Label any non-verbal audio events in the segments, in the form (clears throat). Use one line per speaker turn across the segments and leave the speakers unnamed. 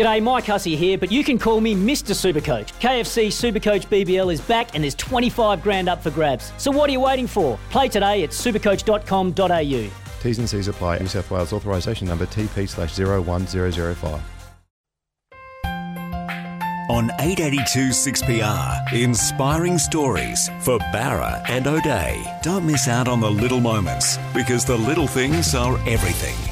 G'day, Mike Hussey here, but you can call me Mr. Supercoach. KFC Supercoach BBL is back and there's 25 grand up for grabs. So what are you waiting for? Play today at supercoach.com.au.
T's and C's apply. New South Wales authorisation number TP slash 01005.
On 882 6PR, inspiring stories for Barra and O'Day. Don't miss out on the little moments because the little things are everything.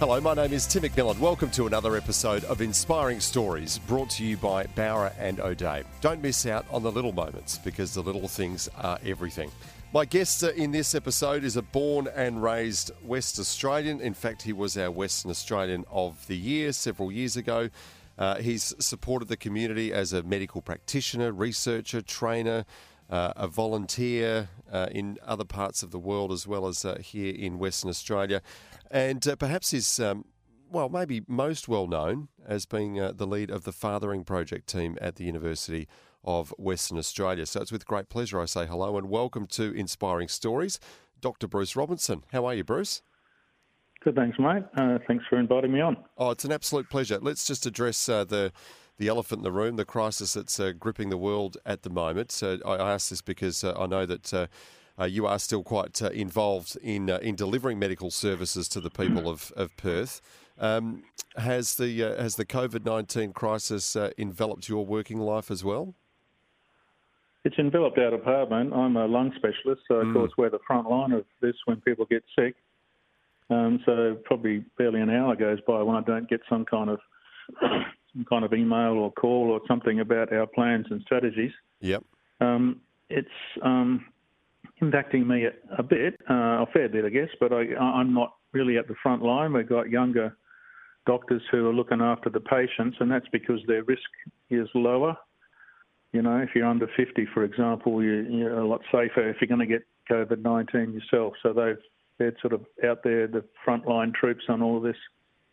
Hello, my name is Tim McMillan. Welcome to another episode of Inspiring Stories brought to you by Bauer and O'Day. Don't miss out on the little moments because the little things are everything. My guest uh, in this episode is a born and raised West Australian. In fact, he was our Western Australian of the Year several years ago. Uh, he's supported the community as a medical practitioner, researcher, trainer, uh, a volunteer uh, in other parts of the world as well as uh, here in Western Australia. And uh, perhaps is, um, well, maybe most well known as being uh, the lead of the Fathering Project team at the University of Western Australia. So it's with great pleasure I say hello and welcome to Inspiring Stories, Dr. Bruce Robinson. How are you, Bruce?
Good, thanks, mate. Uh, thanks for inviting me on.
Oh, it's an absolute pleasure. Let's just address uh, the the elephant in the room, the crisis that's uh, gripping the world at the moment. Uh, I ask this because uh, I know that. Uh, you are still quite involved in in delivering medical services to the people of, of Perth. Um, has the has the COVID nineteen crisis enveloped your working life as well?
It's enveloped our department. I'm a lung specialist, so of mm. course we're the front line of this when people get sick. Um, so probably barely an hour goes by when I don't get some kind of (coughs) some kind of email or call or something about our plans and strategies.
Yep.
Um, it's um, impacting me a, a bit, uh, a fair bit, I guess, but I, I'm not really at the front line. We've got younger doctors who are looking after the patients, and that's because their risk is lower. You know, if you're under 50, for example, you, you're a lot safer if you're going to get COVID 19 yourself. So they've they're sort of out there, the frontline troops on all of this.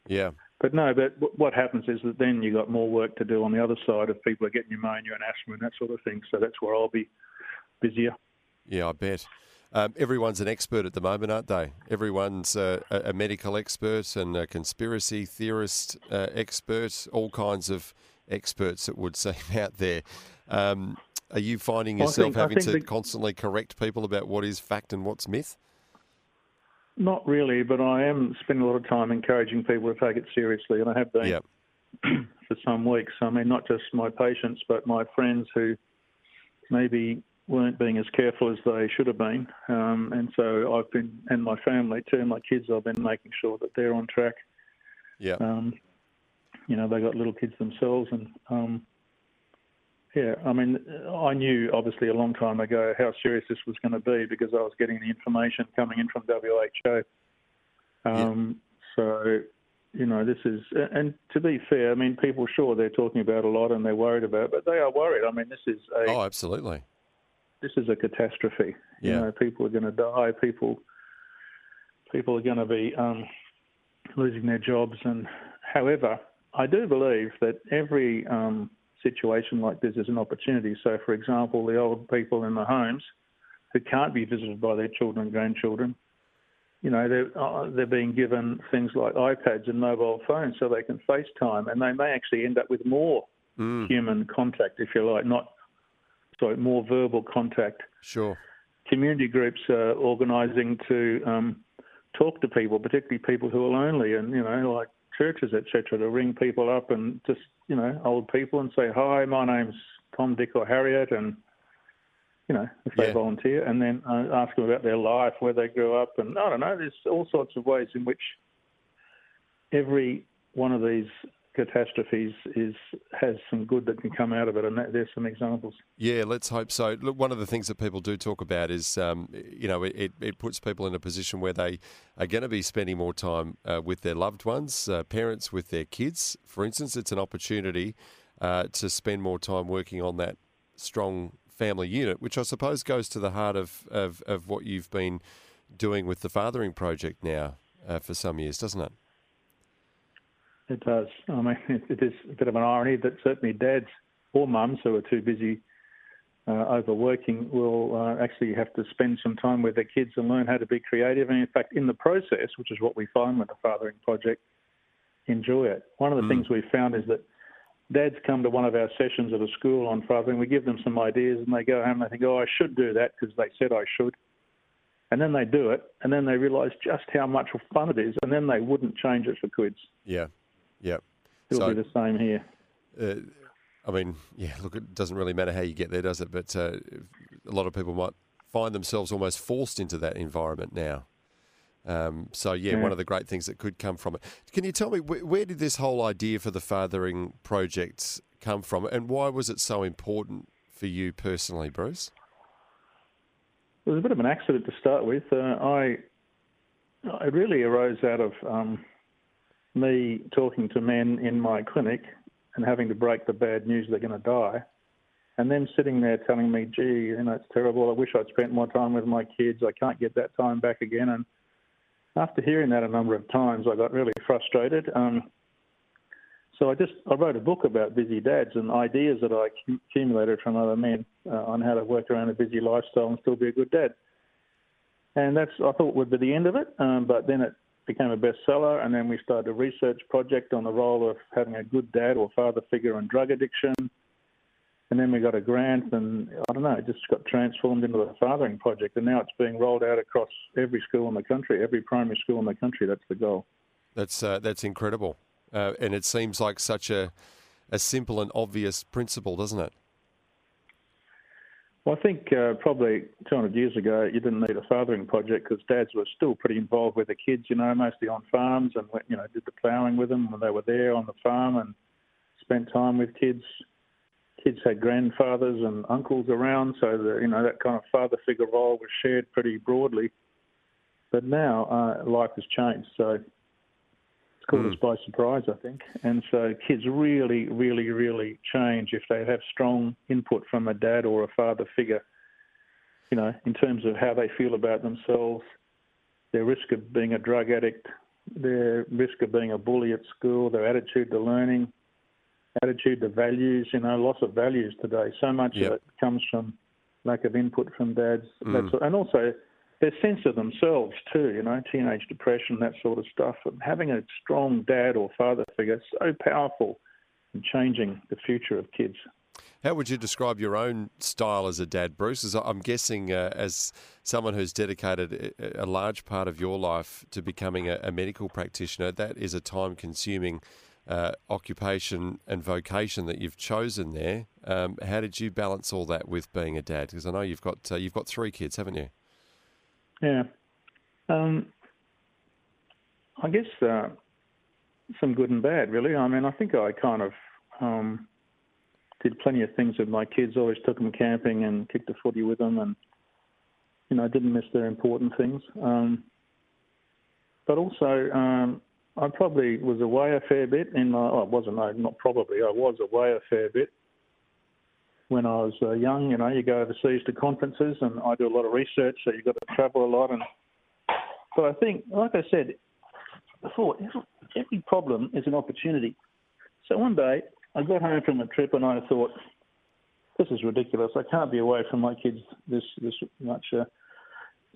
Yeah.
But no, but what happens is that then you've got more work to do on the other side if people are getting pneumonia and asthma and that sort of thing. So that's where I'll be busier.
Yeah, I bet. Um, everyone's an expert at the moment, aren't they? Everyone's uh, a, medical expert and a conspiracy theorist uh, expert, all kinds of experts it would (laughs) seem out there. Um, are you finding yourself think, having to the... constantly correct people about what is fact and what's myth?
Not really, but I am spending a lot of time encouraging people to take it seriously, and I have been
yep. (clears throat)
for some weeks. I mean, not just my patients, but my friends who maybe weren't being as careful as they should have been. Um, and so I've been, and my family too, my kids, I've been making sure that they're on track.
Yeah.
Um, you know, they got little kids themselves, and um, yeah, I mean, I knew obviously a long time ago how serious this was going to be because I was getting the information coming in from WHO. Um, yeah. So, you know, this is, and to be fair, I mean, people sure they're talking about a lot and they're worried about, it, but they are worried. I mean, this is a
oh, absolutely,
this is a catastrophe.
Yeah.
You know, people are going to die. People, people are going to be um, losing their jobs, and however, I do believe that every um, situation like this is an opportunity. So, for example, the old people in the homes who can't be visited by their children and grandchildren, you know, they're, uh, they're being given things like iPads and mobile phones so they can FaceTime, and they may actually end up with more mm. human contact, if you like, not sorry, more verbal contact.
Sure.
Community groups are organising to um, talk to people, particularly people who are lonely, and you know, like churches, etc., to ring people up and just you know old people and say hi, my name's Tom, Dick, or Harriet, and you know if they yeah. volunteer, and then uh, ask them about their life, where they grew up, and I don't know. There's all sorts of ways in which every one of these catastrophes is has some good that can come out of it, and that, there's some examples.
Yeah, let's hope so. Look, one of the things that people do talk about is, um, you know, it, it puts people in a position where they are going to be spending more time uh, with their loved ones, uh, parents with their kids. For instance, it's an opportunity uh, to spend more time working on that strong family unit, which I suppose goes to the heart of, of, of what you've been doing with the Fathering Project now uh, for some years, doesn't it?
It does. I mean, (laughs) it is a bit of an irony that certainly dads or mums who are too busy uh, overworking will uh, actually have to spend some time with their kids and learn how to be creative. And in fact, in the process, which is what we find with the Fathering Project, enjoy it. One of the things we've found is that dads come to one of our sessions at a school on fathering. We give them some ideas, and they go home and they think, "Oh, I should do that because they said I should." And then they do it, and then they realise just how much fun it is, and then they wouldn't change it for quids.
Yeah, yeah.
It'll
So-
be the same here.
Uh, I mean, yeah, look, it doesn't really matter how you get there, does it? But uh, a lot of people might find themselves almost forced into that environment now. Um, so, yeah,
Yeah.
one of the great things that could come from it. Can you tell me where, where did this whole idea for the fathering project come from, and why was it so important for you personally, Bruce?
It was a bit of an accident to start with. Uh, I it really arose out of um, me talking to men in my clinic and having to break the bad news they're going to die, and them sitting there telling me, "Gee, you know, it's terrible. I wish I'd spent more time with my kids. I can't get that time back again." And after hearing that a number of times, I got really frustrated. Um, so I just I wrote a book about busy dads and ideas that I accumulated from other men uh, on how to work around a busy lifestyle and still be a good dad. And that's I thought would be the end of it, um, but then it became a bestseller, and then we started a research project on the role of having a good dad or father figure in drug addiction. And then we got a grant, and I don't know, it just got transformed into a fathering project, and now it's being rolled out across every school in the country, every primary school in the country. That's the goal.
That's uh, that's incredible, uh, and it seems like such a a simple and obvious principle, doesn't it?
Well, I think uh, probably 200 years ago, you didn't need a fathering project because dads were still pretty involved with the kids, you know, mostly on farms and, you know, did the ploughing with them when they were there on the farm and spent time with kids. Kids had grandfathers and uncles around, so, the, you know, that kind of father figure role was shared pretty broadly. But now uh, life has changed, so caught us hmm. by surprise, I think. And so kids really, really, really change if they have strong input from a dad or a father figure, you know, in terms of how they feel about themselves, their risk of being a drug addict, their risk of being a bully at school, their attitude to learning, attitude to values, you know, loss of values today. So much
Yep.
of it comes from lack of input from dads. That's, hmm. and also their sense of themselves too, you know, teenage depression, that sort of stuff. And having a strong dad or father figure is so powerful in changing the future of kids.
How would you describe your own style as a dad, Bruce? As I'm guessing, uh, as someone who's dedicated a, large part of your life to becoming a, a medical practitioner, that is a time-consuming uh, occupation and vocation that you've chosen there. Um, how did you balance all that with being a dad? Because I know you've got uh, you've got three kids, haven't you?
Yeah. Um, I guess uh, some good and bad, really. I mean, I think I kind of um, did plenty of things with my kids. Always took them camping and kicked a footy with them, and you know, I didn't miss their important things. Um, but also, um, I probably was away a fair bit in my. Oh, I wasn't. No, not probably. I was away a fair bit when I was uh, young. You know, you go overseas to conferences, and I do a lot of research, so you've got to travel a lot. And but I think, like I said before, every, every problem is an opportunity. So one day I got home from a trip, and I thought, this is ridiculous. I can't be away from my kids this this much. Uh,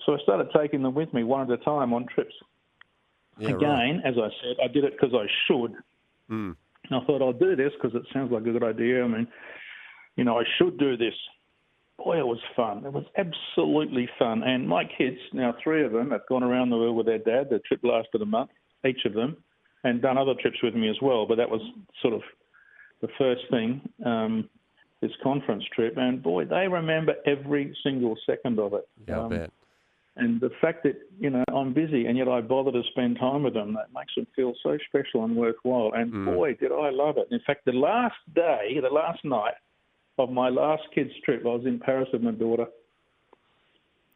so I started taking them with me one at a time on trips.
Yeah, right.
Again, as I said, I did it because I should.
Mm.
And I thought I'll do this because it sounds like a good idea. I mean, you know, I should do this. Boy, it was fun. It was absolutely fun. And my kids, now three of them, have gone around the world with their dad. The trip lasted a month, each of them, and done other trips with me as well. But that was sort of the first thing, um, this conference trip. And boy, they remember every single second of it.
Yeah, I
Um,
bet.
and the fact that you know I'm busy and yet I bother to spend time with them that makes them feel so special and worthwhile. And
Mm.
boy, did I love it! In fact, the last day, the last night of my last kids trip, I was in Paris with my daughter.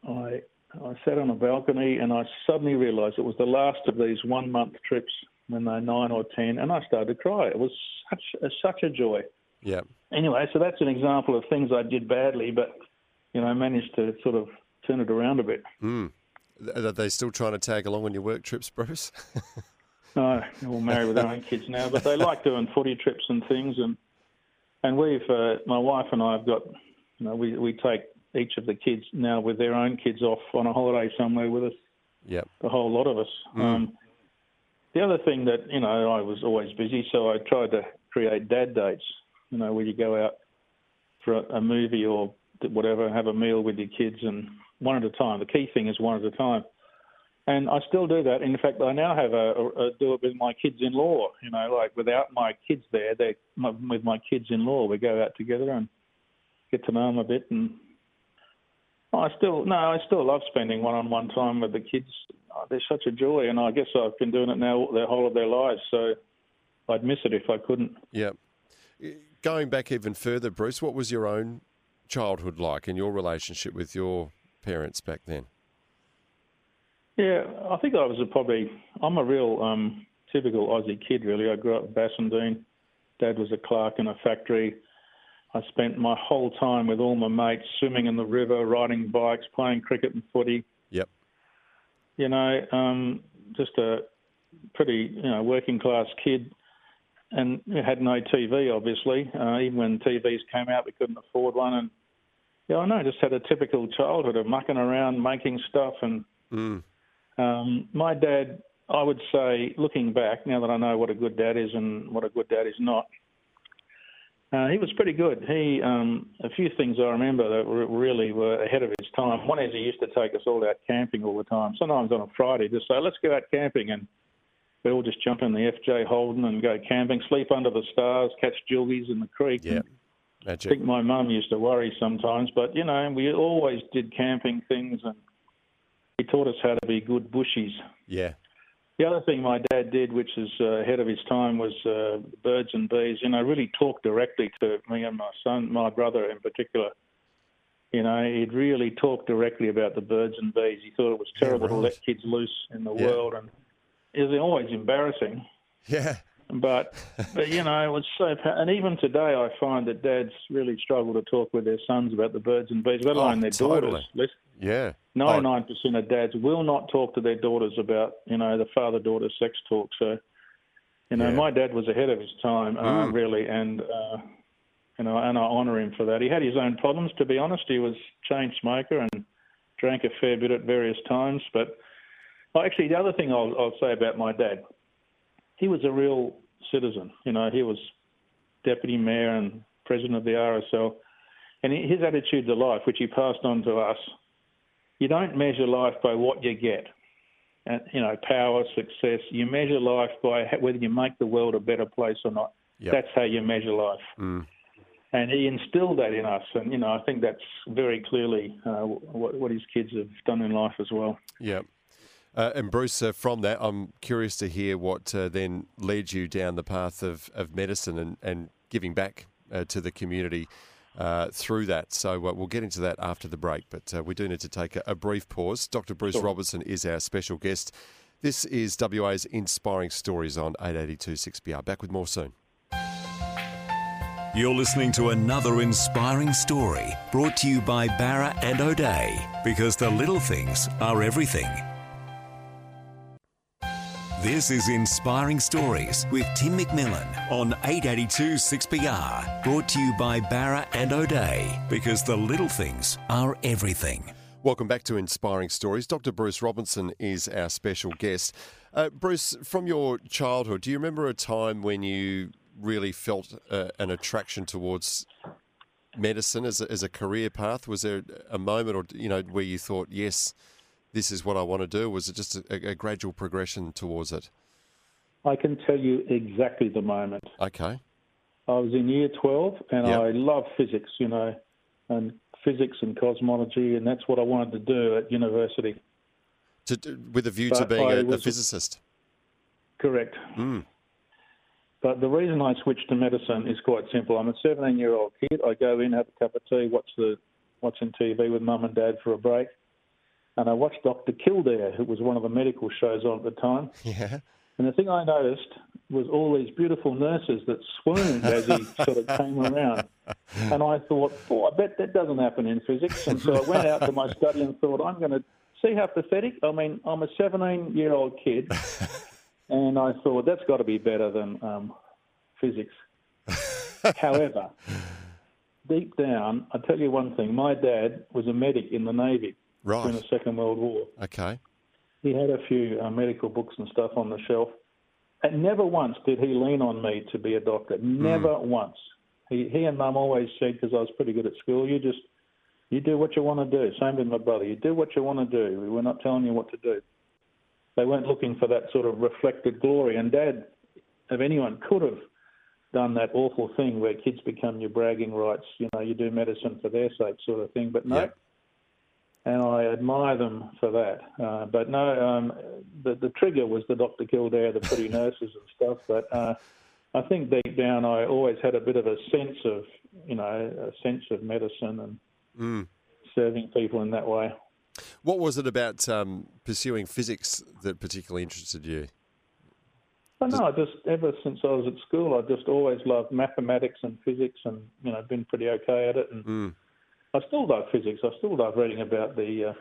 I I sat on a balcony and I suddenly realised it was the last of these one month trips when they're nine or ten, and I started to cry. It was such a, such a joy.
Yeah.
Anyway, so that's an example of things I did badly, but you know, I managed to sort of turn it around a bit.
Mm. Are they still trying to tag along on your work trips, Bruce? (laughs)
No, they're all married with their own kids now, but they like doing footy trips and things. And and we've, uh, my wife and I have got, you know, we we take each of the kids now with their own kids off on a holiday somewhere with us.
yep.
The whole lot of us. Um, the other thing that you know, I was always busy, so I tried to create dad dates. You know, where you go out for a, a movie or whatever, have a meal with your kids, and one at a time. The key thing is one at a time. And I still do that. In fact, I now have a, a, a do it with my kids-in-law. You know, like without my kids there, they with my kids-in-law, we go out together and get to know them a bit. And I still no, I still love spending one-on-one time with the kids. Oh, they're such a joy, and I guess I've been doing it now the whole of their lives. So I'd miss it if I couldn't.
Yeah. Going back even further, Bruce, what was your own childhood like and your relationship with your parents back then?
Yeah, I think I was a probably. I'm a real um, typical Aussie kid, really. I grew up in Bassendean. Dad was a clerk in a factory. I spent my whole time with all my mates, swimming in the river, riding bikes, playing cricket and footy.
Yep.
You know, um, just a pretty, you know, working class kid, and had no TV, obviously. Uh, even when TVs came out, we couldn't afford one, and yeah, I know, just had a typical childhood of mucking around, making stuff, and
Mm.
Um, my dad, I would say, looking back, now that I know what a good dad is and what a good dad is not, uh, he was pretty good. He, um, a few things I remember that were, really were ahead of his time. One is he used to take us all out camping all the time. Sometimes on a Friday, just say, let's go out camping, and we all just jump in the FJ Holden and go camping, sleep under the stars, catch jilgies in the creek.
Yeah.
I think my mum used to worry sometimes, but you know, we always did camping things, and he taught us how to be good bushies.
Yeah.
The other thing my dad did, which is uh, ahead of his time, was uh, birds and bees. You know, really talk directly to me and my son, my brother in particular. You know, he'd really talk directly about the birds and bees. He thought it was
Yeah,
terrible to let kids loose in the
Yeah.
world, and it was always embarrassing.
Yeah.
But, but you know, it was so. And even today, I find that dads really struggle to talk with their sons about the birds and bees, let
Oh,
alone their
totally.
daughters.
Yeah.
Ninety-nine percent of dads will not talk to their daughters about, you know, the father-daughter sex talk. So, you know,
Yeah.
my dad was ahead of his time, uh,
Mm.
really, and uh, you know, and I honour him for that. He had his own problems, to be honest. He was a chain smoker and drank a fair bit at various times. But oh, actually, the other thing I'll, I'll say about my dad, he was a real citizen. You know, he was deputy mayor and president of the RSL, and his attitude to life, which he passed on to us, you don't measure life by what you get. And, you know, power, success. You measure life by whether you make the world a better place or not.
Yep.
That's how you measure life.
Mm.
And he instilled that in us. And, you know, I think that's very clearly uh, what, what his kids have done in life as well.
Yeah. Uh, and Bruce, uh, from that, I'm curious to hear what uh, then led you down the path of, of medicine and, and giving back uh, to the community uh, through that. So uh, we'll get into that after the break, but uh, we do need to take a, a brief pause. Dr. Bruce
Sure.
Robertson is our special guest. This is WA's Inspiring Stories on 882 6PR. Back with more soon.
You're listening to another inspiring story brought to you by Barra and O'Day because the little things are everything. This is Inspiring Stories with Tim McMillan on 882 6PR, brought to you by Barra and O'Day because the little things are everything.
Welcome back to Inspiring Stories. Dr. Bruce Robinson is our special guest. Uh, Bruce, from your childhood, do you remember a time when you really felt uh, an attraction towards medicine as a, as a career path? Was there a moment, or you know, where you thought, "Yes, this is what I want to do"? Was it just a, a gradual progression towards it?
I can tell you exactly the moment.
Okay.
I was in year 12 and
Yep.
I love physics, you know, and physics and cosmology, and that's what I wanted to do at university.
To, with a view to being a,
was-
physicist.
Correct.
Mm.
But the reason I switched to medicine is quite simple. I'm a 17 year old kid. I go in, have a cup of tea, watch the watching TV with mum and dad for a break, and I watched Dr. Kildare, who was one of the medical shows on at the time.
Yeah.
And the thing I noticed was all these beautiful nurses that swooned as he (laughs) sort of came around. And I thought, oh, I bet that doesn't happen in physics. And so I went out to my study and thought, I'm going to see how pathetic. I mean, I'm a 17 year old kid. (laughs) And I thought, that's got to be better than um, physics. (laughs) However, deep down, I tell you one thing my dad was a medic in the Navy during the Second World War
Okay.
he had a few uh, medical books and stuff on the shelf. And never once did he lean on me to be a doctor. Never mm. once. He, he and mum always said, because I was pretty good at school, you just you do what you want to do. Same with my brother. You do what you want to do. We're not telling you what to do. They weren't looking for that sort of reflected glory. And Dad, if anyone could have done that awful thing where kids become your bragging rights, you know, you do medicine for their sake, sort of thing. But no. Yeah. And I admire them for that. Uh, but no, um, the, the trigger was the Dr. Kildare, the pretty nurses and stuff. But uh, I think deep down, I always had a bit of a sense of, you know, a sense of medicine and mm. serving people in that way.
What was it about um, pursuing physics that particularly interested you?
I know. I just ever since I was at school, I just always loved mathematics and physics, and you know, been pretty okay at it. And mm. I still love physics. I still love reading about the uh,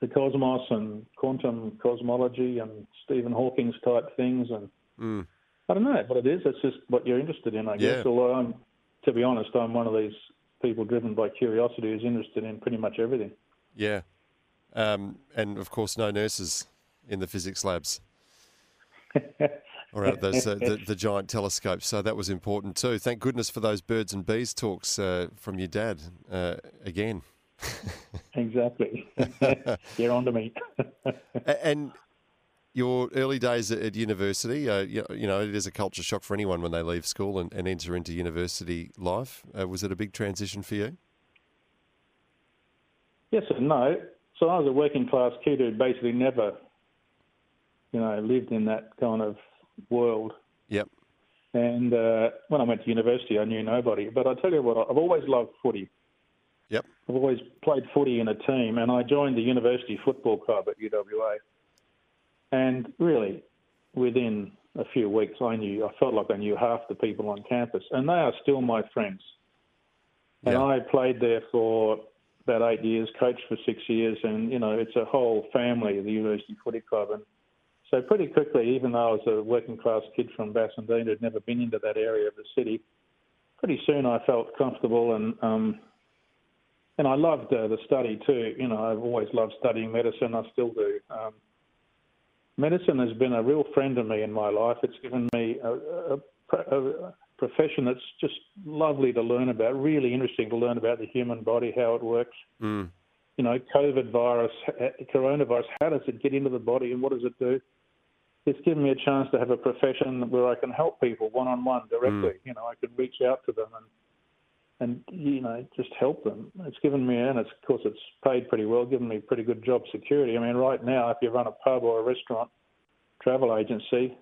the cosmos and quantum cosmology and Stephen Hawking's type things. And mm. I don't know what it is. It's just what you're interested in, I guess. Yeah. Although I'm, to be honest, I'm one of these people driven by curiosity who's interested in pretty much everything.
Yeah, um, and of course, no nurses in the physics labs. (laughs) or out those uh, the, the, giant telescopes. So that was important too. Thank goodness for those birds and bees talks uh, from your dad uh, again. (laughs)
exactly. (laughs) You're on to me.
and your early days at, university, uh, you, you, know, it is a culture shock for anyone when they leave school and, and enter into university life. Uh, was it a big transition for you?
Yes and no. So I was a working class kid who basically never you know, lived in that kind of world.
Yep.
And uh, when I went to university, I knew nobody. But I tell you what, I've always loved footy.
Yep.
I've always played footy in a team, and I joined the university football club at UWA. And really, within a few weeks, I knew I felt like I knew half the people on campus, and they are still my friends. And I played there for about eight years, coached for six years, and you know it's a whole family, the University Footy Club, and so pretty quickly, even though I was a working class kid from Bassendean who'd never been into that area of the city, pretty soon I felt comfortable and um, and I loved uh, the study too. You know, I've always loved studying medicine. I still do. Um, medicine has been a real friend to me in my life. It's given me a, a, a profession that's just lovely to learn about, really interesting to learn about the human body, how it works. Mm. You know, COVID virus, coronavirus, how does it get into the body and what does it do? It's given me a chance to have a profession where I can help people one on one directly. Mm. You know, I can reach out to them and and you know just help them. It's given me, and it's, of course it's paid pretty well, given me pretty good job security. I mean, right now, if you run a pub or a restaurant, travel agency,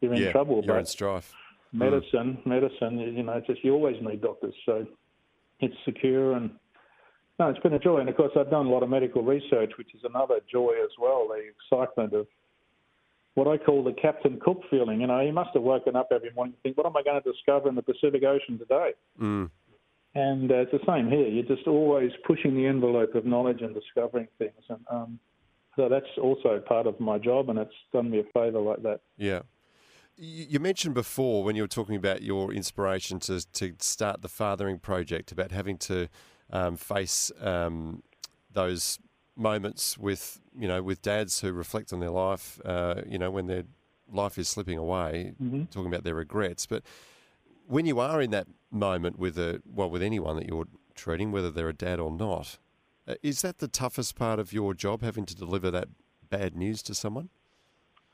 you're in
yeah,
trouble.
You're in strife.
Medicine, mm. medicine, you know, just you always need doctors, so it's secure and. No, it's been a joy, and of course I've done a lot of medical research, which is another joy as well. The excitement of what I call the Captain Cook feeling. You know, he must have woken up every morning and think, what am I going to discover in the Pacific Ocean today? Mm. And uh, it's the same here. You're just always pushing the envelope of knowledge and discovering things. And um, so that's also part of my job, and it's done me a favour like that.
Yeah. You mentioned before when you were talking about your inspiration to, to start the Fathering Project, about having to um, face um, those moments with you know with dads who reflect on their life, uh, you know, when their life is slipping away, mm-hmm. talking about their regrets. But when you are in that moment with a well with anyone that you're treating, whether they're a dad or not, uh, is that the toughest part of your job, having to deliver that bad news to someone?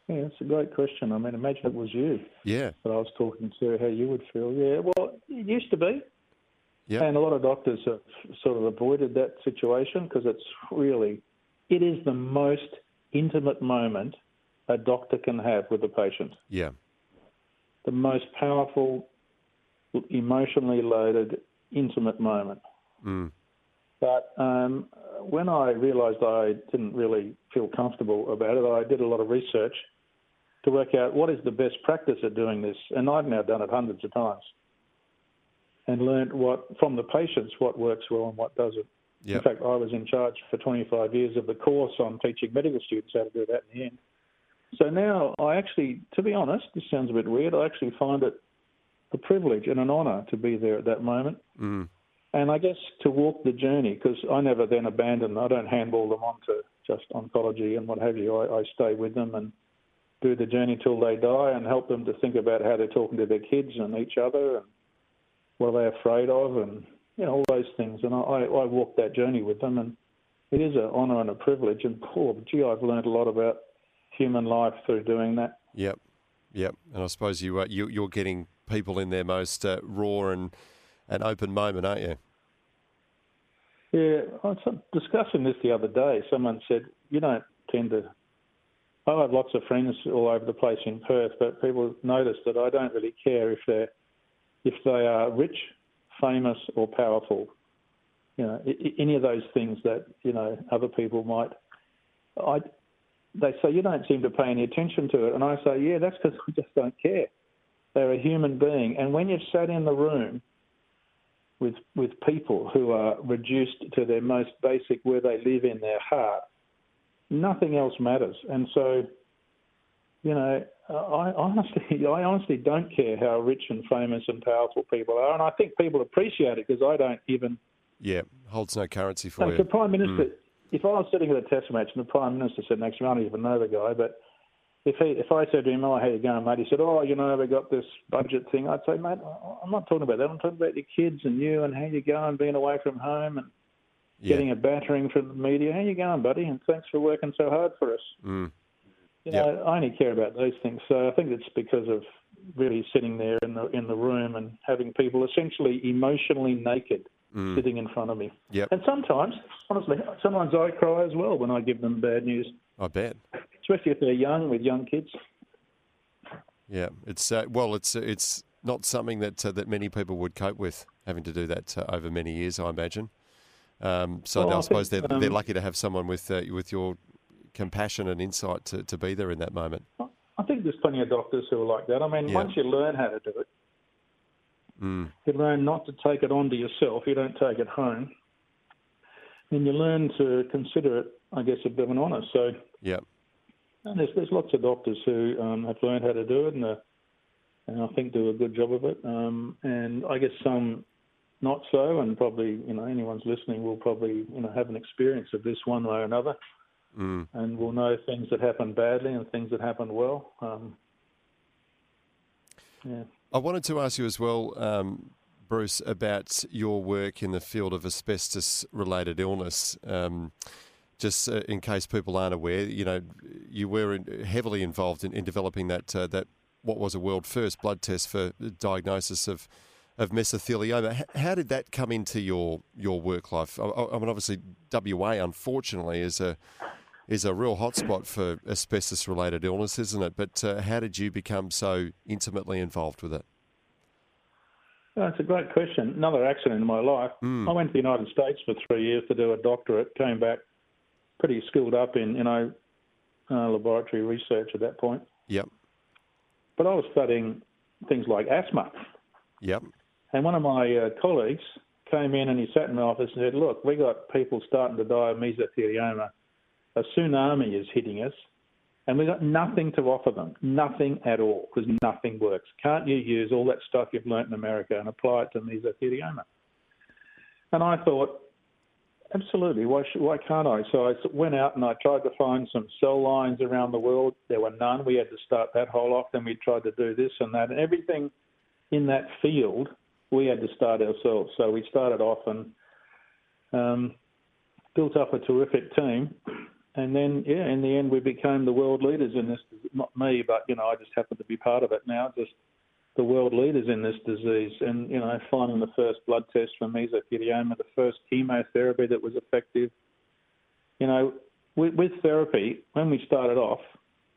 Yeah, it's a great question. I mean, imagine it was you.
Yeah.
That I was talking to, how you would feel. Yeah, well, it used to be.
Yep.
And a lot of doctors have sort of avoided that situation because it's really, it is the most intimate moment a doctor can have with a patient.
Yeah.
The most powerful, emotionally loaded, intimate moment. Mm. But um, when I realised I didn't really feel comfortable about it, I did a lot of research to work out what is the best practice at doing this. And I've now done it hundreds of times and learned what from the patients what works well and what doesn't. Yep. In fact, I was in charge for 25 years of the course on teaching medical students how to do that in the end. So now I actually, to be honest, this sounds a bit weird. I actually find it a privilege and an honour to be there at that moment. Mm. And I guess to walk the journey, because I never then abandon, I don't handball them on to just oncology and what have you. I, I stay with them and do the journey till they die and help them to think about how they're talking to their kids and each other and what are they afraid of and you know all those things. And I, I walked that journey with them, and it is an honour and a privilege. And poor, gee, I've learned a lot about human life through doing that.
Yep, yep. And I suppose you, uh, you you're getting people in their most uh, raw and and open moment, aren't you?
Yeah, I was discussing this the other day. Someone said you don't tend to. I have lots of friends all over the place in Perth, but people notice that I don't really care if they're if they are rich, famous, or powerful. You know, any of those things that you know other people might. I, they say you don't seem to pay any attention to it, and I say, yeah, that's because (laughs) I just don't care. They're a human being, and when you've sat in the room with with people who are reduced to their most basic where they live in their heart, nothing else matters. And so, you know, I honestly, (laughs) I honestly don't care how rich and famous and powerful people are, and I think people appreciate it because I don't even.
Yeah, holds no currency for you.
The prime minister, mm. if I was sitting at a test match and the prime minister said next to me, I don't even know the guy, but if he, if I said to him, "Oh, how you going, mate?" He said, "Oh, you know, we got this budget thing." I'd say, "Mate, I'm not talking about that. I'm talking about your kids and you and how you going, being away from home and yeah. getting a battering from the media. How you going, buddy? And thanks for working so hard for us."
Mm.
You know, yep. I only care about those things. So I think it's because of really sitting there in the in the room and having people essentially emotionally naked mm. sitting in front of me.
Yep.
And sometimes, honestly, sometimes I cry as well when I give them bad news.
I bet.
Especially if they're young with young kids.
Yeah, it's uh, well, it's it's not something that uh, that many people would cope with having to do that uh, over many years. I imagine. Um, so well, I, I, suppose think, they're, um, they're lucky to have someone with uh, with your compassion and insight to, to be there in that moment.
I think there's plenty of doctors who are like that. I mean, yeah. once you learn how to do it,
mm.
you learn not to take it onto yourself. You don't take it home, and you learn to consider it, I guess, a bit of an honour. So,
yeah,
and there's there's lots of doctors who um, have learned how to do it, and, uh, and I think do a good job of it. Um, and I guess some not so, and probably you know anyone's listening will probably you know have an experience of this one way or another
mm.
and we'll know things that happen badly and things that happen well. Um, yeah.
I wanted to ask you as well, um, Bruce, about your work in the field of asbestos-related illness. Um, just uh, in case people aren't aware, you know, you were in, heavily involved in, in developing that uh, that what was a world first blood test for diagnosis of of mesothelioma. How did that come into your your work life? I, I mean, obviously, WA unfortunately is a is a real hotspot for asbestos related illness, isn't it? But uh, how did you become so intimately involved with it?
That's a great question. Another accident in my life.
Mm.
I went to the United States for three years to do a doctorate. Came back pretty skilled up in you know uh, laboratory research at that point.
Yep.
But I was studying things like asthma.
Yep.
And one of my uh, colleagues came in and he sat in my office and said, "Look, we got people starting to die of mesothelioma a tsunami is hitting us, and we've got nothing to offer them, nothing at all, because nothing works. Can't you use all that stuff you've learnt in America and apply it to mesothelioma? And I thought, absolutely, why, should, why can't I? So I went out and I tried to find some cell lines around the world. There were none. We had to start that whole off. Then we tried to do this and that, and everything in that field we had to start ourselves. So we started off and um, built up a terrific team and then yeah, in the end we became the world leaders in this. Not me, but you know I just happen to be part of it now. Just the world leaders in this disease, and you know finding the first blood test for mesothelioma, the first chemotherapy that was effective. You know, with, with therapy, when we started off,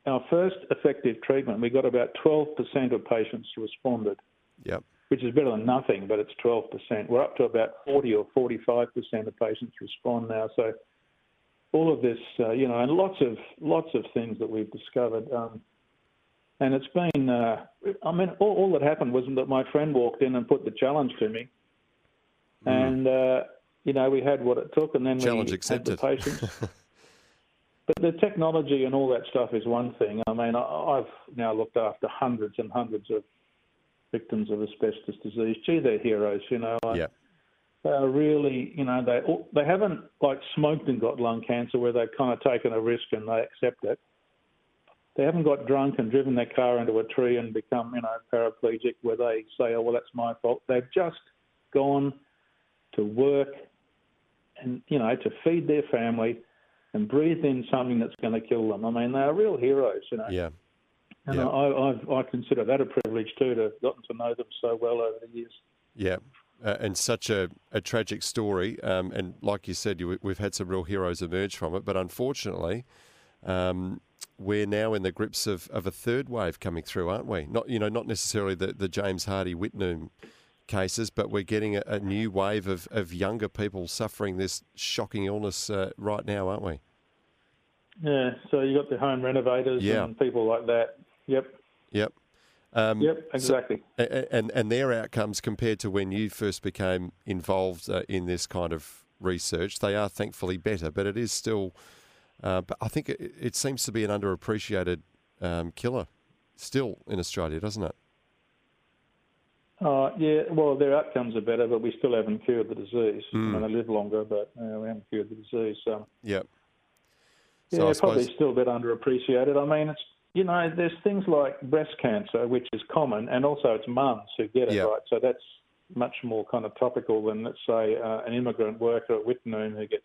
our first effective treatment, we got about 12% of patients responded.
Yep.
Which is better than nothing, but it's 12%. We're up to about 40 or 45% of patients respond now. So all of this, uh, you know, and lots of lots of things that we've discovered. Um, and it's been, uh, I mean, all, all, that happened was that my friend walked in and put the challenge to me, mm. and uh, you know, we had what it took, and then
challenge
we
accepted.
had the patients. (laughs) but the technology and all that stuff is one thing. I mean, I, I've now looked after hundreds and hundreds of victims of asbestos disease. Gee, they're heroes, you know.
yeah
are really, you know, they oh, they haven't like smoked and got lung cancer where they've kind of taken a risk and they accept it. they haven't got drunk and driven their car into a tree and become, you know, paraplegic where they say, oh, well, that's my fault. They've just gone to work and, you know, to feed their family and breathe in something that's going to kill them. I mean, they're real heroes, you know.
Yeah.
And
yeah.
I, I, I consider that a privilege too to have gotten to know them so well over the years.
Yeah. Uh, and such a, a tragic story. Um, and like you said, you, we've had some real heroes emerge from it. But unfortunately, um, we're now in the grips of, of a third wave coming through, aren't we? Not you know not necessarily the, the James Hardie Wittenoom cases, but we're getting a, a, new wave of, of younger people suffering this shocking illness uh, right now, aren't we?
Yeah. So you got the home renovators
yeah.
and people like that. Yep.
Yep. Um,
yep, exactly.
So, and and their outcomes compared to when you first became involved uh, in this kind of research, they are thankfully better, but it is still uh, but I think it, it, seems to be an underappreciated um, killer still in Australia, doesn't it?
Uh, yeah, well, their outcomes are better, but we still haven't cured the disease. Mm. I mean,
Hmm.
they live longer, but uh, we haven't cured the disease. So.
Yep.
So yeah, probably still a bit underappreciated. I mean, it's you know, there's things like breast cancer, which is common, and also it's mums who get it,
yep.
right? So that's much more kind of topical than, let's say, uh, an immigrant worker at Wittenoom who gets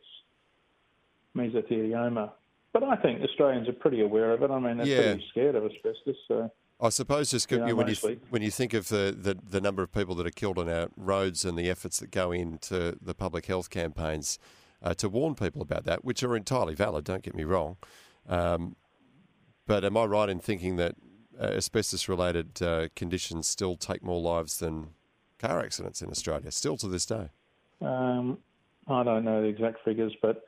mesothelioma. But I think Australians are pretty aware of it. I mean, they're
yeah.
pretty scared of asbestos. So.
I suppose just when
mostly.
you when you think of the, the, the, number of people that are killed on our roads and the efforts that go into the public health campaigns uh, to warn people about that, which are entirely valid. Don't get me wrong, um, but am I right in thinking that uh, asbestos-related uh, conditions still take more lives than car accidents in Australia, still to this day?
Um, I don't know the exact figures, but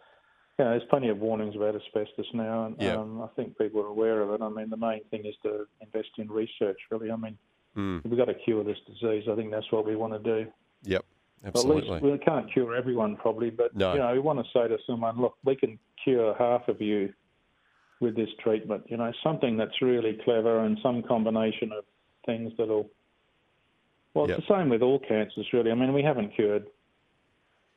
you know, there's plenty of warnings about asbestos now, and
yeah.
um, I think people are aware of it. I mean, the main thing is to invest in research, really. I mean,
mm.
we've got to cure this disease. I think that's what we want to do.
Yep, absolutely.
At least we can't cure everyone, probably, but
no.
you know, we want to say to someone, look, we can cure half of you with this treatment. You know, something that's really clever and some combination of things that'll. Well, it's
yep.
the same with all cancers, really. I mean, we haven't cured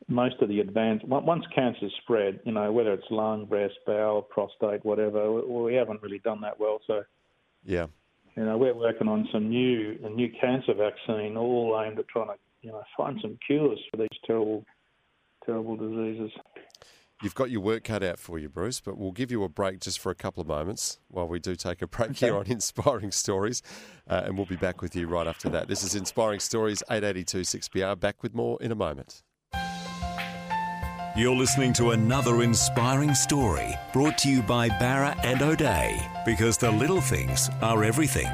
most of the advanced once cancer's spread, you know, whether it's lung, breast, bowel, prostate, whatever, we haven't really done that well. So,
yeah,
you know, we're working on some new a new cancer vaccine, all aimed at trying to, you know, find some cures for these terrible, terrible diseases.
You've got your work cut out for you, Bruce, but we'll give you a break just for a couple of moments while we do take a break
okay.
here on (laughs) Inspiring Stories, uh, and we'll be back with you right after that. This is Inspiring Stories, 882 6PR. Back with more in a moment.
You're listening to another inspiring story brought to you by Barra and O'Day because the little things are everything.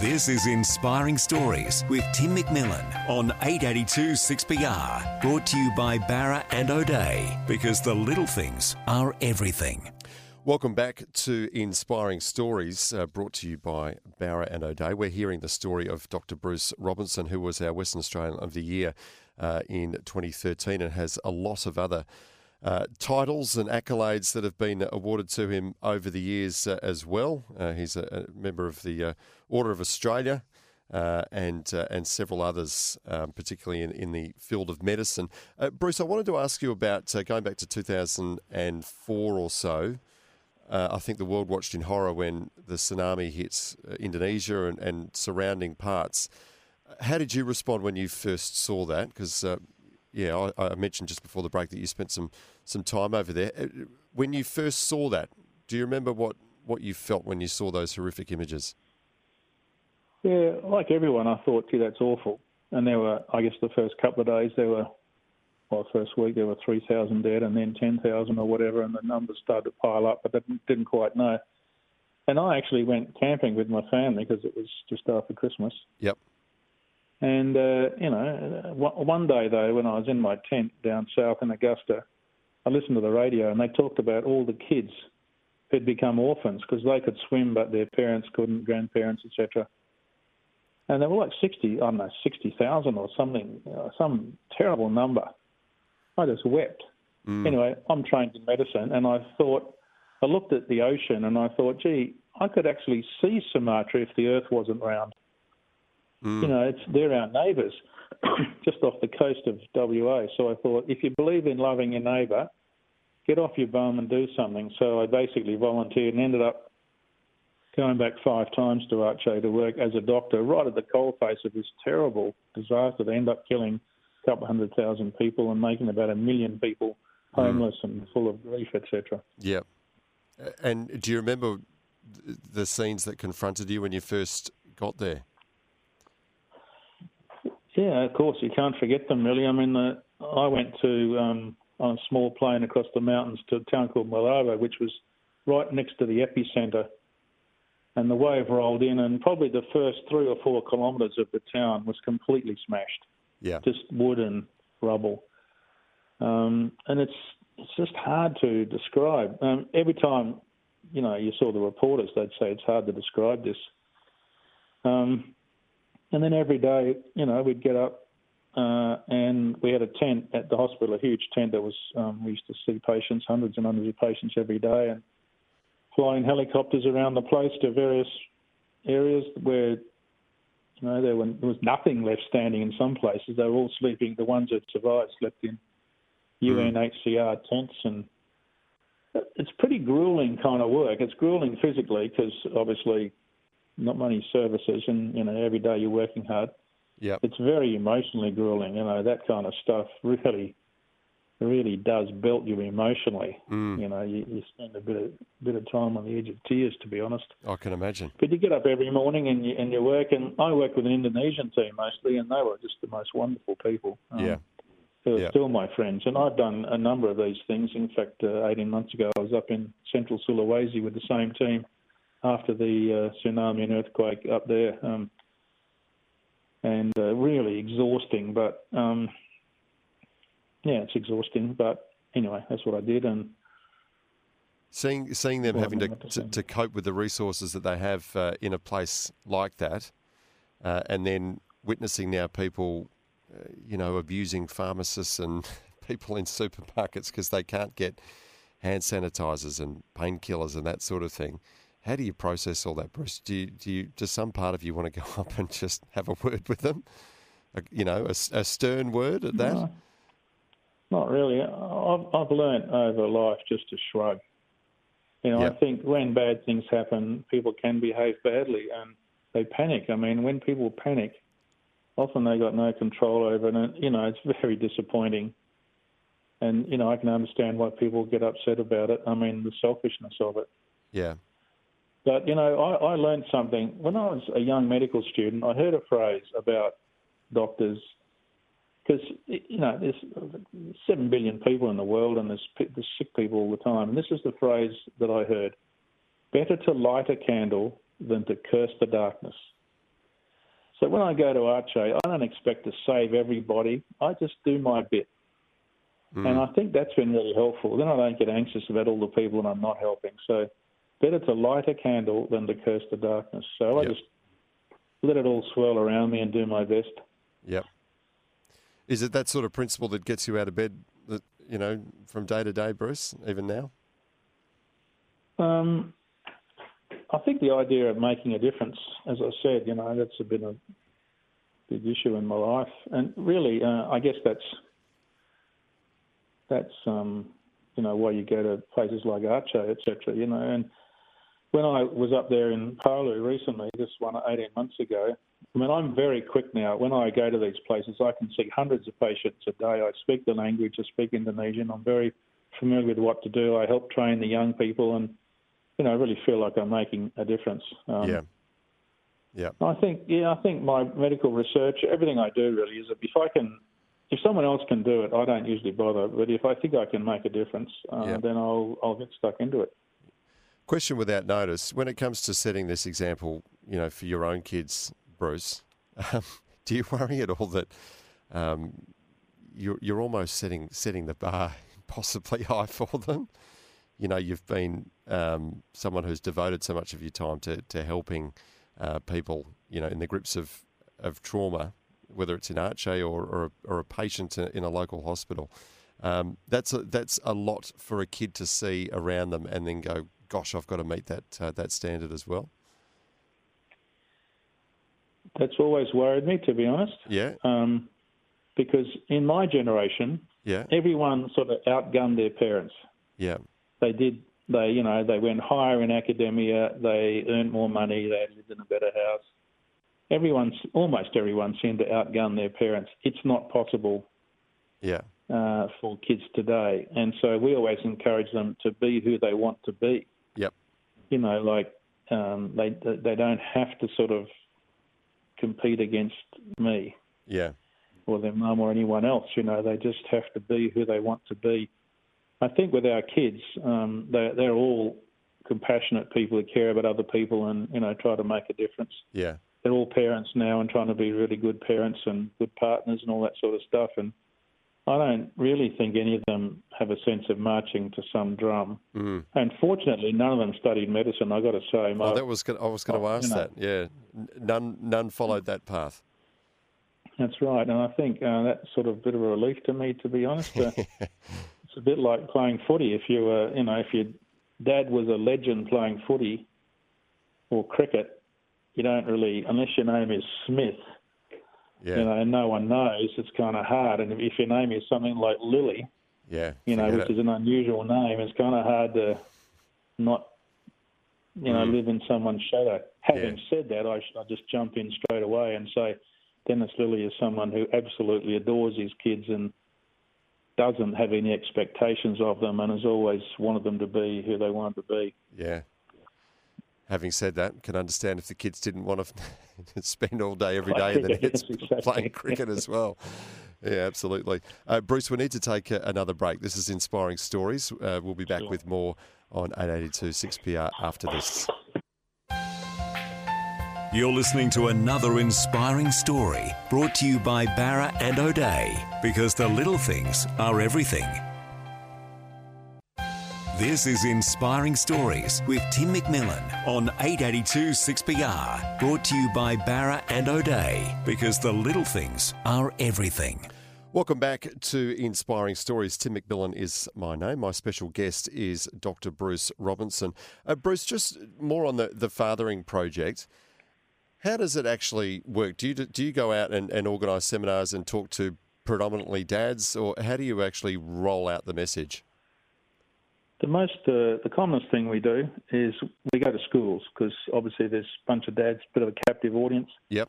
This is Inspiring Stories with Tim McMillan on 882 6PR. Brought to you by Barra and O'Day because the little things are everything.
Welcome back to Inspiring Stories, uh, brought to you by Barra and O'Day. We're hearing the story of Dr. Bruce Robinson, who was our Western Australian of the Year uh, in 2013 and has a lot of other uh, titles and accolades that have been awarded to him over the years uh, as well. Uh, he's a, a, member of the uh, Order of Australia. Uh, and and several others, um, particularly in, in the field of medicine. Bruce, I wanted to ask you about going back to 2004 or so. Uh, I think the world watched in horror when the tsunami hit uh, Indonesia and, and, surrounding parts. How did you respond when you first saw that? Because, uh, yeah, I, I, mentioned just before the break that you spent some, some time over there. Uh, when you first saw that, do you remember what, what you felt when you saw those horrific images?
Yeah, like everyone, I thought, gee, that's awful. And there were, I guess, the first couple of days, there were well, first week there were 3,000 dead and then 10,000 or whatever, and the numbers started to pile up, but I didn't quite know. And I actually went camping with my family because it was just after Christmas.
Yep.
And, uh, you know, one day, though, when I was in my tent down south in Augusta, I listened to the radio and they talked about all the kids who'd become orphans because they could swim but their parents couldn't, grandparents, etc. And there were like 60, I don't know, 60,000 or something, uh, some terrible number. I just wept. Mm. Anyway, I'm trained in medicine, and I thought, I looked at the ocean and I thought, gee, I could actually see Sumatra if the Earth wasn't round. Mm. You know, it's they're our neighbours, (coughs) just off the coast of WA. So I thought, if you believe in loving your neighbour, get off your bum and do something. So I basically volunteered and ended up going back five times to Aceh to work as a doctor, right at the coalface of this terrible disaster. They end up killing a couple hundred thousand people and making about a million people homeless mm. and full of grief, etc.
Yep. And do you remember the scenes that confronted you when you first got there?
Yeah, of course. You can't forget them, really. I mean, uh, I went to um, on a small plane across the mountains to a town called Meulaboh, which was right next to the epicenter. And the wave rolled in, and probably the first three or four kilometres of the town was completely smashed.
Yeah.
Just wood and rubble. Um, and it's it's just hard to describe. Um, every time, you know, you saw the reporters, they'd say it's hard to describe this. Um, and then every day, you know, we'd get up uh, and we had a tent at the hospital, a huge tent that was, um, we used to see patients, hundreds and hundreds of patients every day, and flying helicopters around the place to various areas where, you know, there, were, there was nothing left standing in some places. They were all sleeping, the ones that survived slept in UNHCR tents and it's pretty grueling kind of work. It's grueling physically because obviously not many services, and you know every day you're working hard.
Yeah,
it's very emotionally grueling. You know that kind of stuff really, really does belt you emotionally.
Mm.
You know, you, you spend a bit of bit of time on the edge of tears, to be honest.
I can imagine.
But you get up every morning and you and you work, and I work with an Indonesian team mostly, and they were just the most wonderful people.
Um, yeah.
Who are
yeah.
still my friends, and I've done a number of these things. In fact, uh, 18 months ago, I was up in central Sulawesi with the same team after the uh, tsunami and earthquake up there, um, and uh, really exhausting. But um, yeah, it's exhausting. But anyway, that's what I did, and
seeing seeing them well, having to, to, to cope with the resources that they have uh, in a place like that, uh, and then witnessing now people, uh, you know, abusing pharmacists and (laughs) people in supermarkets because they can't get hand sanitizers and painkillers and that sort of thing. How do you process all that, Bruce? Do you, do you, does some part of you want to go (laughs) up and just have a word with them? A, you know, a, a, stern word at that? No,
not really. I've, I've learned over life just to shrug. You know, yep. I think when bad things happen, people can behave badly and they panic. I mean, when people panic, often they got no control over it, and you know, it's very disappointing. And you know, I can understand why people get upset about it. I mean, the selfishness of it.
Yeah.
But, you know, I, I learned something. When I was a young medical student, I heard a phrase about doctors because you know there's seven billion people in the world and there's, there's sick people all the time. And this is the phrase that I heard: "Better to light a candle than to curse the darkness." So when I go to Aceh, I don't expect to save everybody. I just do my bit, mm. and I think that's been really helpful. Then I don't get anxious about all the people that I'm not helping. So better to light a candle than to curse the darkness. So yep. I just let it all swirl around me and do my best.
Yep. Is it that sort of principle that gets you out of bed, that, you know, from day to day, Bruce, even now?
Um, I think the idea of making a difference, as I said, you know, that's been a big issue in my life, and really, uh, I guess that's that's um, you know why you go to places like Aceh, etc. You know, and when I was up there in Palu recently, this one 18 months ago, I mean, I'm very quick now. When I go to these places, I can see hundreds of patients a day. I speak the language, I speak Indonesian. I'm very familiar with what to do. I help train the young people, and you know, I really feel like I'm making a difference.
Um, yeah. Yeah.
I think, yeah, I think my medical research, everything I do really is if I can, if someone else can do it, I don't usually bother. But if I think I can make a difference, uh, yeah. then I'll I'll get stuck into it.
Question without notice: When it comes to setting this example, you know, for your own kids, Bruce, (laughs) um, do you worry at all that um, you're you're almost setting setting the bar (laughs) possibly high for them? You know, you've been um, someone who's devoted so much of your time to to helping uh, people, you know, in the grips of of trauma, whether it's in Aceh or or a, or a patient in a local hospital. Um, that's a, that's a lot for a kid to see around them and then go, gosh, I've got to meet that uh, that standard as well?
That's always worried me, to be honest.
Yeah.
Um, because in my generation,
yeah.
everyone sort of outgunned their parents.
Yeah.
They did. They, you know, they went higher in academia. They earned more money. They lived in a better house. Everyone's almost everyone seemed to outgun their parents. It's not possible
Yeah.
uh, for kids today, and so we always encourage them to be who they want to be. You know, like um, they they don't have to sort of compete against me
Yeah.
or their mum or anyone else. You know, they just have to be who they want to be. I think with our kids, um, they they're all compassionate people who care about other people and you know try to make a difference.
Yeah.
They're all parents now and trying to be really good parents and good partners and all that sort of stuff. And I don't really think any of them have a sense of marching to some drum.
Mm.
And fortunately, none of them studied medicine. I got to say, my,
Oh, that was I was going to
Oh,
ask
you know.
that. Yeah. None none followed that path.
That's right, and I think uh, that's sort of a bit of a relief to me, to be honest. Uh, (laughs) it's a bit like playing footy. If you were, you know, if your dad was a legend playing footy or cricket, you don't really, unless your name is Smith,
Yeah.
you know, and no one knows, it's kind of hard. And if your name is something like Lillee,
yeah.
you know, which
it.
is an unusual name, it's kind of hard to not, you know, live in someone's shadow. Having
Mm. Yeah.
said that, I, sh- I just jump in straight away and say Dennis Lillee is someone who absolutely adores his kids and doesn't have any expectations of them and has always wanted them to be who they wanted to be.
Yeah. Having said that, can understand if the kids didn't want to (laughs) spend all day every day in the
Cricket,
nets
yes, (laughs) exactly.
playing cricket as well. Yeah, absolutely. Uh, Bruce, we need to take uh, another break. This is Inspiring Stories. Uh, we'll be back with more on 882 6PR after this.
You're listening to another inspiring story brought to you by Bowra and O'Dea because the little things are everything. This is Inspiring Stories with Tim McMillan on 882 6PR, brought to you by Bowra and O'Dea because the little things are everything.
Welcome back to Inspiring Stories. Tim McMillan is my name. My special guest is Dr. Bruce Robinson. Uh, Bruce, just more on the, the fathering project. How does it actually work? Do you do you go out and, and organise seminars and talk to predominantly dads, or how do you actually roll out the message?
The most, uh, the commonest thing we do is we go to schools because obviously there's a bunch of dads, bit of a captive audience.
Yep.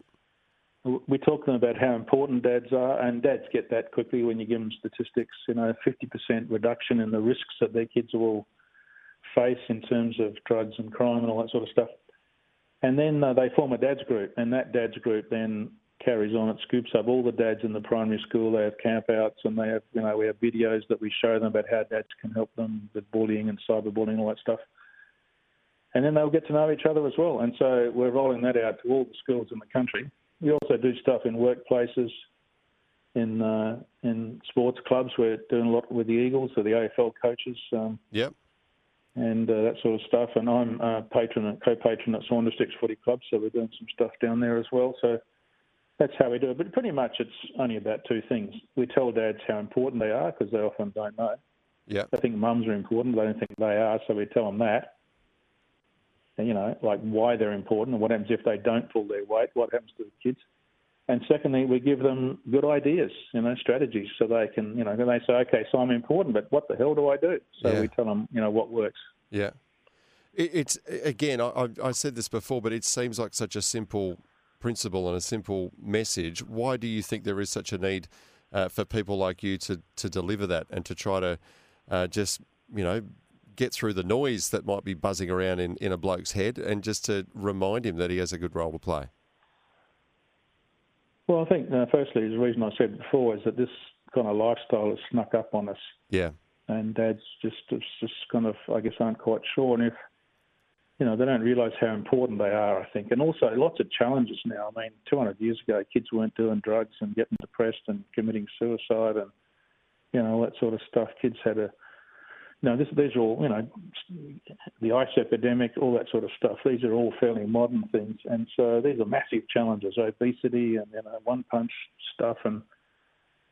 We talk to them about how important dads are, and dads get that quickly when you give them statistics. You know, 50% reduction in the risks that their kids will face in terms of drugs and crime and all that sort of stuff. And then uh, they form a dads group, and that dads group then carries on. It scoops up all the dads in the primary school. They have campouts, and they have, you know, we have videos that we show them about how dads can help them with bullying and cyberbullying and all that stuff. And then they'll get to know each other as well. And so we're rolling that out to all the schools in the country. We also do stuff in workplaces, in uh, in sports clubs. We're doing a lot with the Eagles, or the AFL coaches. Um,
Yep.
and uh, that sort of stuff. And I'm uh, patron, co-patron at Swan Districts Footy Club, so we're doing some stuff down there as well. So that's how we do it. But pretty much it's only about two things. We tell dads how important they are because they often don't know.
Yep.
They think mums are important, but they don't think they are, so we tell them that. And, you know, like why they're important and what happens if they don't pull their weight, what happens to the kids. And secondly, we give them good ideas, you know, strategies, so they can, you know, they say, okay, so I'm important, but what the hell do I do? So
Yeah.
we tell them, you know, what works.
Yeah. It's again, I, I- I said this before, but it seems like such a simple principle and a simple message. Why do you think there is such a need uh, for people like you to to deliver that and to try to uh, just you know get through the noise that might be buzzing around in, in a bloke's head and just to remind him that he has a good role to play?
Well, I think uh, firstly, the reason I said before is that this kind of lifestyle has snuck up on us,
Yeah.
and dads just just just kind of I guess aren't quite sure, and if you know they don't realise how important they are, I think, and also lots of challenges now. I mean, 200 years ago, kids weren't doing drugs and getting depressed and committing suicide, and you know all that sort of stuff. Kids had a you know, this, these are all, you know, the ice epidemic, all that sort of stuff. These are all fairly modern things, and so these are massive challenges: obesity and you know, one-punch stuff, and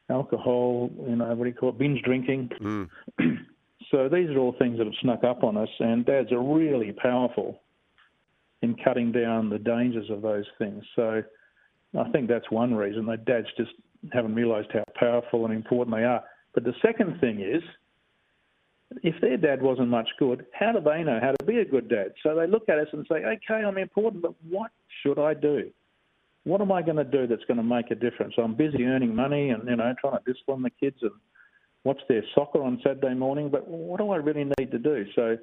alcohol. You know, what do you call it? Binge drinking.
Mm. (clears throat)
so these are all things that have snuck up on us, and dads are really powerful in cutting down the dangers of those things. So I think that's one reason that dads just haven't realised how powerful and important they are. But the second thing is if their dad wasn't much good, how do they know how to be a good dad? So they look at us and say, okay, I'm important, but what should I do? What am I going to do that's going to make a difference? I'm busy earning money and, you know, trying to discipline the kids and watch their soccer on Saturday morning, but what do I really need to do? So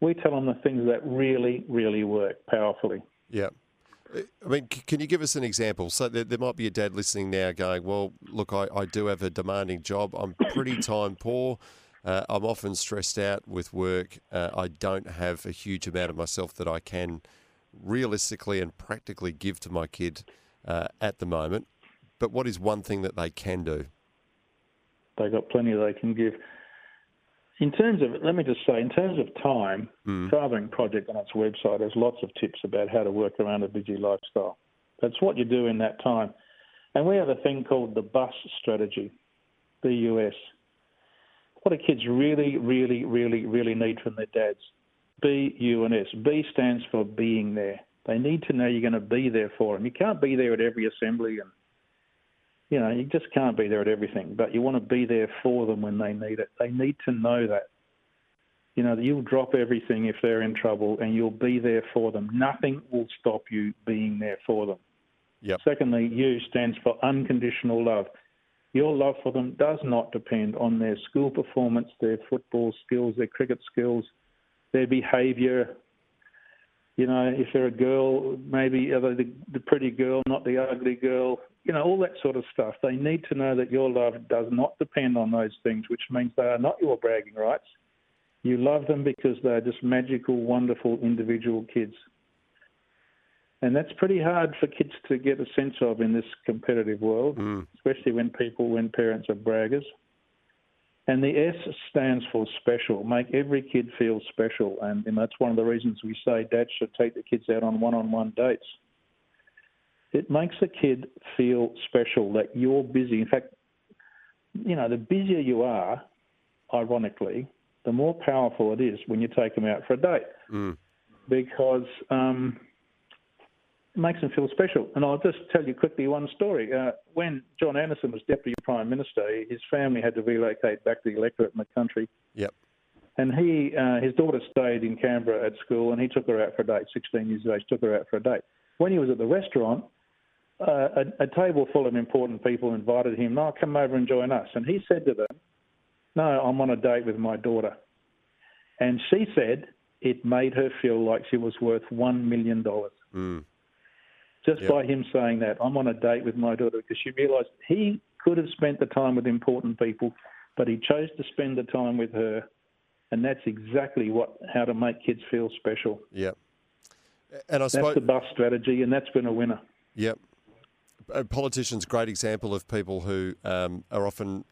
we tell them the things that really, really work powerfully.
Yeah. I mean, can you give us an example? So there, there might be a dad listening now going, well, look, I, I do have a demanding job. I'm pretty (coughs) time poor. Uh, I'm often stressed out with work. Uh, I don't have a huge amount of myself that I can realistically and practically give to my kid uh, at the moment. But what is one thing that they can do?
They've got plenty they can give. In terms of, let me just say, in terms of time, mm. Fathering Project on its website has lots of tips about how to work around a busy lifestyle. That's what you do in that time. And we have a thing called the BUS strategy, BUS what do kids really, really, really, really need from their dads? B, U, and S. B stands for being there. They need to know you're going to be there for them. You can't be there at every assembly, and you know you just can't be there at everything. But you want to be there for them when they need it. They need to know that. You know you'll drop everything if they're in trouble, and you'll be there for them. Nothing will stop you being there for them.
Yep.
Secondly, U stands for unconditional love. Your love for them does not depend on their school performance, their football skills, their cricket skills, their behaviour. You know, if they're a girl, maybe the, the pretty girl, not the ugly girl. You know, all that sort of stuff. They need to know that your love does not depend on those things, which means they are not your bragging rights. You love them because they're just magical, wonderful individual kids. And that's pretty hard for kids to get a sense of in this competitive world, mm. especially when people, when parents are braggers. And the S stands for special. Make every kid feel special. And, and that's one of the reasons we say dads should take the kids out on one on one dates. It makes a kid feel special that you're busy. In fact, you know, the busier you are, ironically, the more powerful it is when you take them out for a date. Mm. Because um, makes them feel special. And I'll just tell you quickly one story. Uh, when John Anderson was Deputy Prime Minister, his family had to relocate back to the electorate in the country.
Yep.
And he, uh, his daughter stayed in Canberra at school, and he took her out for a date. 16 years of age, took her out for a date. When he was at the restaurant, uh, a, a, table full of important people invited him. No, come over and join us. And he said to them, "No, I'm on a date with my daughter." And she said it made her feel like she was worth one million dollars.
Mm
just yep. by him saying that. I'm on a date with my daughter because she realised he could have spent the time with important people, but he chose to spend the time with her, and that's exactly what how to make kids feel special.
Yep. And I
suppose that's the bus strategy, and that's been a winner.
Yep. Politician's great example of people who um, are often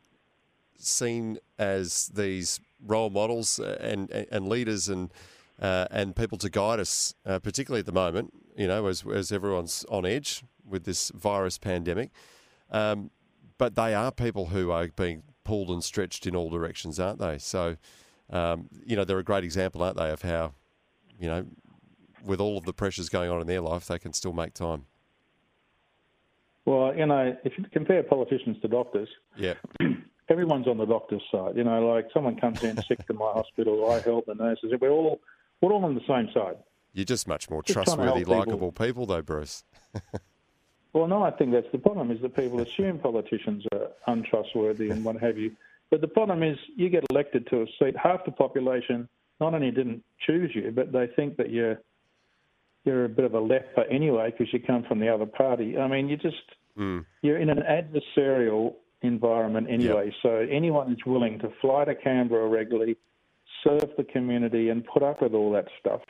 seen as these role models and, and, and leaders and uh, and people to guide us, uh, particularly at the moment, you know, as, as everyone's on edge with this virus pandemic. Um, but they are people who are being pulled and stretched in all directions, aren't they? So, um, you know, they're a great example, aren't they, of how, you know, with all of the pressures going on in their life, they can still make time.
Well, you know, if you compare politicians to doctors,
yeah, (clears throat)
everyone's on the doctor's side. You know, like someone comes in sick to my hospital, I help the nurses. We're all we're all on the same side.
You're just much more just trustworthy, likable people. people, though, Bruce. (laughs)
well, no, I think that's the problem. Is that people assume politicians are untrustworthy and what have you. But the problem is, you get elected to a seat. Half the population not only didn't choose you, but they think that you're you're a bit of a leper anyway because you come from the other party. I mean, you just mm. you're in an adversarial environment anyway. Yep. So anyone who's willing to fly to Canberra regularly, serve the community and put up with all that stuff.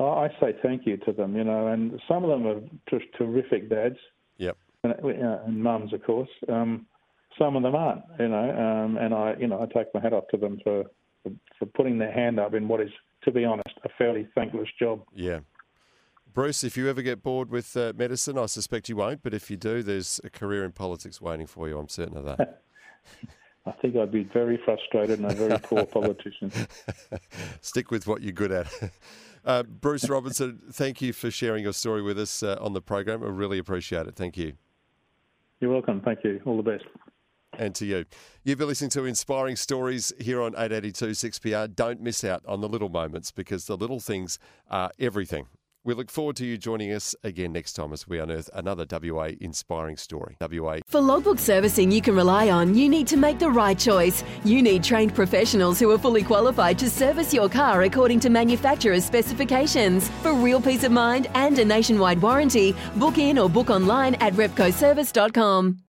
I say thank you to them, you know, and some of them are just terrific dads.
Yep.
And, uh, and mums, of course. Um, some of them aren't, you know, um, and I, you know, I take my hat off to them for, for, for putting their hand up in what is, to be honest, a fairly thankless job.
Yeah. Bruce, if you ever get bored with uh, medicine, I suspect you won't, but if you do, there's a career in politics waiting for you. I'm certain of that. (laughs)
I think I'd be very frustrated and a very poor (laughs) politician.
Stick with what you're good at. (laughs) Uh, Bruce Robinson, thank you for sharing your story with us uh, on the program. I really appreciate it. Thank you.
You're welcome. Thank you. All the best.
And to you. You've been listening to Inspiring Stories here on 882 6PR. Don't miss out on the little moments because the little things are everything. We look forward to you joining us again next time as we unearth another WA inspiring story. WA.
For logbook servicing you can rely on, you need to make the right choice. You need trained professionals who are fully qualified to service your car according to manufacturer's specifications. For real peace of mind and a nationwide warranty, book in or book online at repcoservice.com.